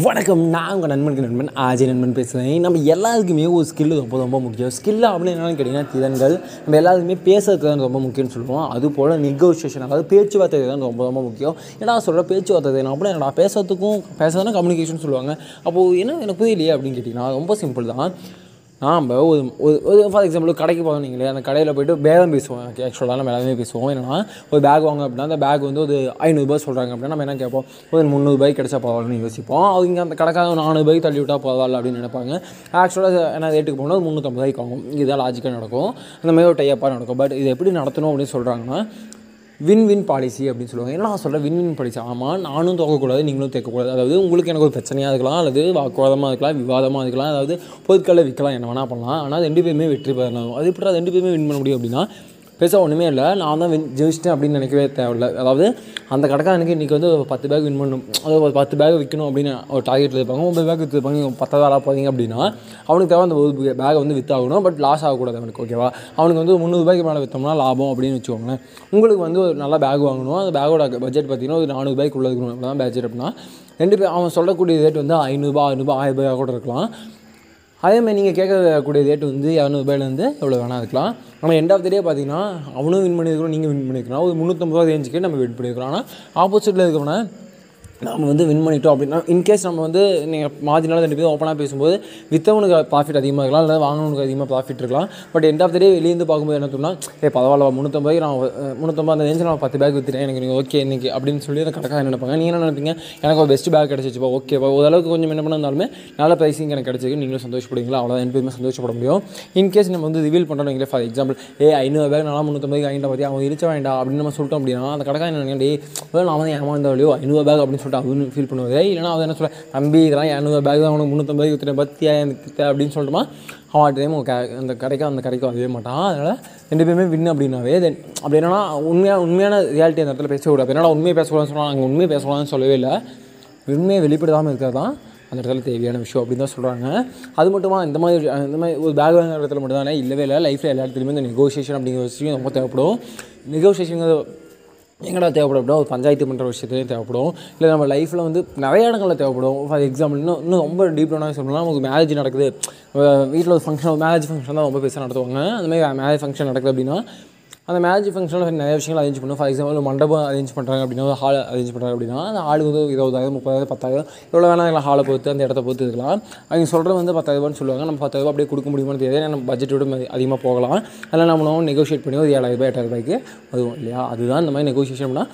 வணக்கம். நான் உங்கள் நண்பனுக்கு நண்பன் ஆஜய் நண்பன் பேசுகிறேன் நம்ம எல்லாருக்குமே ஒரு ஸ்கில் ரொம்ப ரொம்ப முக்கியம். ஸ்கில் அப்படின்னு என்னென்னு கேட்டிங்கன்னா திறன்கள். நம்ம எல்லாருக்குமே பேசுறது தான் ரொம்ப முக்கியம்னு சொல்லுவோம். அது போல் நெகோசியேஷன் அதாவது பேச்சுவார்த்தை தான் ரொம்ப ரொம்ப முக்கியம். ஏன்னா சொல்கிற பேச்சுவார்த்தை நான் அப்படியே என்னடா பேசுறதுக்கும் பேசுறதுனா கம்யூனிகேஷன் சொல்லுவாங்க. அப்போது என்ன எனக்கு புரியலையே அப்படின்னு கேட்டிங்கன்னா ரொம்ப சிம்பிள் தான். நாம் ஒரு ஒரு ஒரு ஃபார் எக்ஸாம்பிள் கடைக்கு போகிறோம் நீங்களே அந்த கடையில் போயிட்டு பேரம் பேசுவோம் ஆக்சுவலாக நம்ம எல்லாமே பேசுவோம். என்னென்னா ஒரு பேக் வாங்க அப்படின்னா அந்த பேக் வந்து ஒரு ஐநூறுரூபா சொல்கிறாங்க அப்படின்னா நம்ம என்ன கேட்போம்? ஒரு முந்நூறுபாய்க்கு கிடச்சா பரவாயில்லன்னு யோசிப்போம். அவங்க அந்த கடைக்காக நானூறுபாய்க்கு தள்ளி விட்டால் பரவாயில்ல அப்படின்னு நினைப்பாங்க. ஆக்சுவலாக என்ன ரேட்டுக்கு போனால் முந்நூற்றம்பதாய்க்கு ஆகும் இதுதான் லாஜிக்காக நடக்கும். அந்த மாதிரி ஒரு டைப்பாக நடக்கும். பட் இது எப்படி நடத்தணும் அப்படின்னு சொல்கிறாங்கன்னா வின் வின் பாலிசி அப்படின்னு சொல்லுவாங்க. என்ன நான் சொல்கிறேன் வின் வின் பாலிசி ஆமாம் நானும் தோக்கக்கூடாது நீங்களும் தேக்கக்கூடாது. அதாவது உங்களுக்கு எனக்கு ஒரு பிரச்சனையாக இருக்கலாம் அல்லது வாக்குவாதமாக இருக்கலாம் விவாதமாக இருக்கலாம் அதாவது பொருட்களை விற்கலாம் என்ன வேணால் பண்ணலாம். ஆனால் ரெண்டு பேருமே வெற்றி பெறணும். அது எப்படி ரெண்டு பேருமே வின் பண்ண முடியும் அப்படின்னா பெருசாக ஒன்றுமே இல்லை. நான் தான் வின் ஜெயிச்சிட்டேன் அப்படின்னு நினைக்கவே தேவையில்ல. அதாவது அந்த கடைக்காரனுக்கு இன்றைக்கி வந்து ஒரு பத்து பேக் வின் பண்ணணும். அதாவது ஒரு பத்து பேக் விற்கணும் அப்படின்னு ஒரு டார்கெட்டில் இருப்பாங்க ஒன்பது பேக் விற்றுப்பாங்க பத்தாவது போகிறீங்க அப்படின்னா அவனுக்கு தேவை அந்த ஒரு பேக்கை வந்து விற்றாகணும் பட் லாஸ் ஆகக்கூடாது அவனுக்கு ஓகேவா அவனுக்கு வந்து ஒரு முந்நூறுபாய்க்கு மேலே விற்றோம்னா லாபம் அப்படின்னு வச்சுக்கோங்களேன். உங்களுக்கு வந்து ஒரு நல்ல பேக் வாங்கணும். அந்த பேக்கோட பட்ஜெட் பார்த்தீங்கன்னா ஒரு நானூறுபாய்க்கு உள்ள இருக்கணும். தான் பட்ஜெட் அப்படின்னா ரெண்டு பேர் அவன் சொல்லக்கூடிய ரேட் வந்து ஐநூறுபா ஐநூறுபா ஆயிரம் ரூபாய் கூட இருக்கலாம். அதேமாதிரி நீங்கள் கேட்கக்கூடிய ரேட் வந்து இரநூறுபாயிலேருந்து எவ்வளோ வேணா இருக்கலாம். ஆனால் எண்ட் ஆஃப் த டே பார்த்தீங்கன்னா அவனும் வின் பண்ணியிருக்கிறோம் நீங்கள் வின் பண்ணியிருக்கிறோம் ஒரு முந்நூற்றம்பது ரூபா ரேஞ்சுக்கு நம்ம வின் பண்ணியிருக்கிறோம். ஆனால் ஆப்போசிட்டில் இருக்கிறவனை நம்ம வந்து வின் பண்ணிட்டோம் அப்படின்னா இன்கேஸ் நம்ம வந்து நீங்கள் மாற்றினாலும் ரெண்டு பேரும் ஓப்பனாக பேசும்போது வித்தவனுக்கு ப்ராஃபிட் அதிகமாக இருக்கலாம் இல்லை வாங்கினவனுக்கு அதிகமாக ப்ராஃபிட் இருக்கலாம். But end of the day வெளியேருந்து பார்க்கும்போது என்ன தோணுனா ஏ பரவாயில்ல முந்நூற்றம்பது நான் முந்நூற்றம்பது அந்த ரேஞ்சில் நான் பத்து பேக் விற்றுட்டேன் எனக்கு நீங்கள் ஓகே இன்றைக்கி அப்படின்னு சொல்லி அந்த கடைக்காக நினைப்பாங்க. நீங்கள் என்ன நினைப்பீங்க? எனக்கு ஒரு பெஸ்ட் பேக் கிடச்சிச்சுப்பா ஓகேப்பா ஓரளவுக்கு கொஞ்சம் என்ன பண்ணாலுமே நல்ல ப்ரைஸிங் எனக்கு கிடச்சிருக்கு. நீங்களும் சந்தோஷப்படுவீங்களா? அவ்வளோதான் என் பேருமே சந்தோஷப்பட முடியும். இன்கேஸ் நம்ம வந்து ரிவீல் பண்ணுறோம் ஃபார் எக்ஸாம்பிள் ஏ ஐநூறு பேக் நல்லா முந்நூற்றம்பது வாங்கிட்டா பார்த்தியா அவன் இருச்ச வேண்டாம் அப்படின்னு நம்ம சொல்லிட்டோம் அப்படின்னா அந்த கடைக்காக என்ன டே நான் வந்து ஏமாந்தாலையோ ஐநூறு பேக் அப்படின்னு சொல்லிட்டு அவனு ஃபீல் பண்ணுவாரு. இல்லைனா அவன் என்ன சொல்ல தம்பி இதெல்லாம் இரநூறு பேக் தான் உனக்கு முந்நூற்றம்பது விற்றுறேன் பத்தியா எனக்கு அப்படின்னு சொல்லிட்டுமா அவன் டைம் அந்த கடைக்கு அந்த கடைக்கு வரவே மாட்டான். அதனால் ரெண்டு பேருமே வின் அப்படின்னாவே தென் அப்படி என்னன்னா உண்மையாக உண்மையான ரியாலிட்டி அந்த இடத்துல பேசக்கூடாது என்னடா உண்மையை பேசக்கூடாதுன்னு சொன்னால் அங்கே உண்மையை பேசக்கூடாதுன்னு சொல்லவே இல்லை. உண்மையை வெளிப்படாமல் இருக்கிறது தான் அந்த இடத்துல தேவையான விஷயம் அப்படின்னு தான் சொல்கிறாங்க அது மட்டுமா இந்த மாதிரி இந்த மாதிரி ஒரு பேக் வாங்குற இடத்துல மட்டும் தானே இல்லவே இல்லை. லைஃப்பில் எல்லா இடத்துலையுமே இந்த நெகோசியேஷன் அப்படிங்கிற விஷயம் ரொம்ப தேவைப்படும். நெகோசியேஷன் எங்கடா தேவைப்படும்? அப்படின்னா ஒரு பஞ்சாயத்து பண்ணுற விஷயத்துலையும் தேவைப்படும். இல்லை நம்ம லைஃப்பில் வந்து நிறைய இடங்களில் தேவைப்படும். ஃபார் எக்ஸாம்பிள் இன்னும் இன்னும் ரொம்ப டீப்லான சொல்லணும்னா நமக்கு மேரேஜ் நடக்குது. வீட்டில் ஒரு ஃபங்க்ஷன் மேரேஜ் ஃபங்க்ஷன் தான் ரொம்ப பெருசாக நடத்துவாங்க. அந்த மாதிரி மேரேஜ் ஃபங்க்ஷன் நடக்குது அப்படின்னா அந்த மேரேஜ் ஃபங்க்ஷனில் நிறைய விஷயங்கள் அரேஞ்ச் பண்ணும். ஃபார் எக்ஸாம்பிள் ஒரு மண்டபம் அரேஞ்ச் பண்ணுறாங்க அப்படின்னா ஒரு ஹால் அரேஞ்ச் பண்ணுறாங்க அப்படின்னா அந்த ஹாலுக்கு வந்து இருபதாயிரம் முப்பதாயிரம் பத்தாயிரம் எவ்வளோ வேணால் எல்லாம் ஹாலை பொறுத்து அந்த இடத்த பொறுத்து இருக்கலாம். அவங்க சொல்கிறது வந்து பத்தாயிரரூபான்னு சொல்லுவாங்க. நம்ம பத்தாயிரரூபா அப்படியே கொடுக்க முடியுமான்னு தெரியாது. நம்ம பட்ஜெட் விட அதிகமாக போகலாம். அதெல்லாம் நம்ம நெகோஷியேட் பண்ணி ஒரு ஏழாயிரரூபா எட்டாயிரரூபாய்க்கு வருவோம் இல்லையா? அதுதான் இந்த மாதிரி நெகோசியேஷன்னா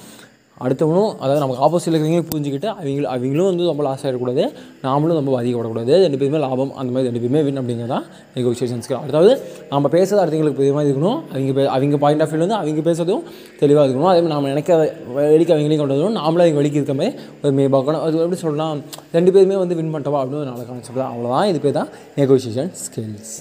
அடுத்தவனும் அதாவது நமக்கு ஆப்போசிட்டில் இருக்கிறவங்க புரிஞ்சுக்கிட்டு அவங்க அவங்களும் வந்து ரொம்ப லாஸ் ஆகிடக்கூடாது நாமளும் ரொம்ப பாதிக்கப்படக்கூடாது. ரெண்டு பேருமே லாபம் அந்த மாதிரி ரெண்டு பேருமே வின் அப்படிங்கிறதா நெகோசியேஷன்ஸ்க்கு அதாவது நம்ம பேசுறது அடுத்தவங்களுக்கு பெரிய மாதிரி இருக்கணும். அவங்க பே அவங்க பாயிண்ட் ஆஃப் வியூ வந்து அவங்க பேசுறதும் தெளிவாக இருக்கணும். அதே மாதிரி நம்ம நினைக்க வெளிக்கு அவங்களையும் கொண்டு வரணும். நாமளும் அவங்க வெளிக்கு இருக்க மாதிரி ஒரு மே பார்க்கணும். அது எப்படி சொல்லலாம்? ரெண்டு பேருமே வந்து வின் பண்ணிட்டோம் அப்படின்னு ஒரு நல்ல கான்செப்ட் தான் அவ்வளோதான் இது பேர் தான் நெகோசியேஷன் ஸ்கில்ஸ்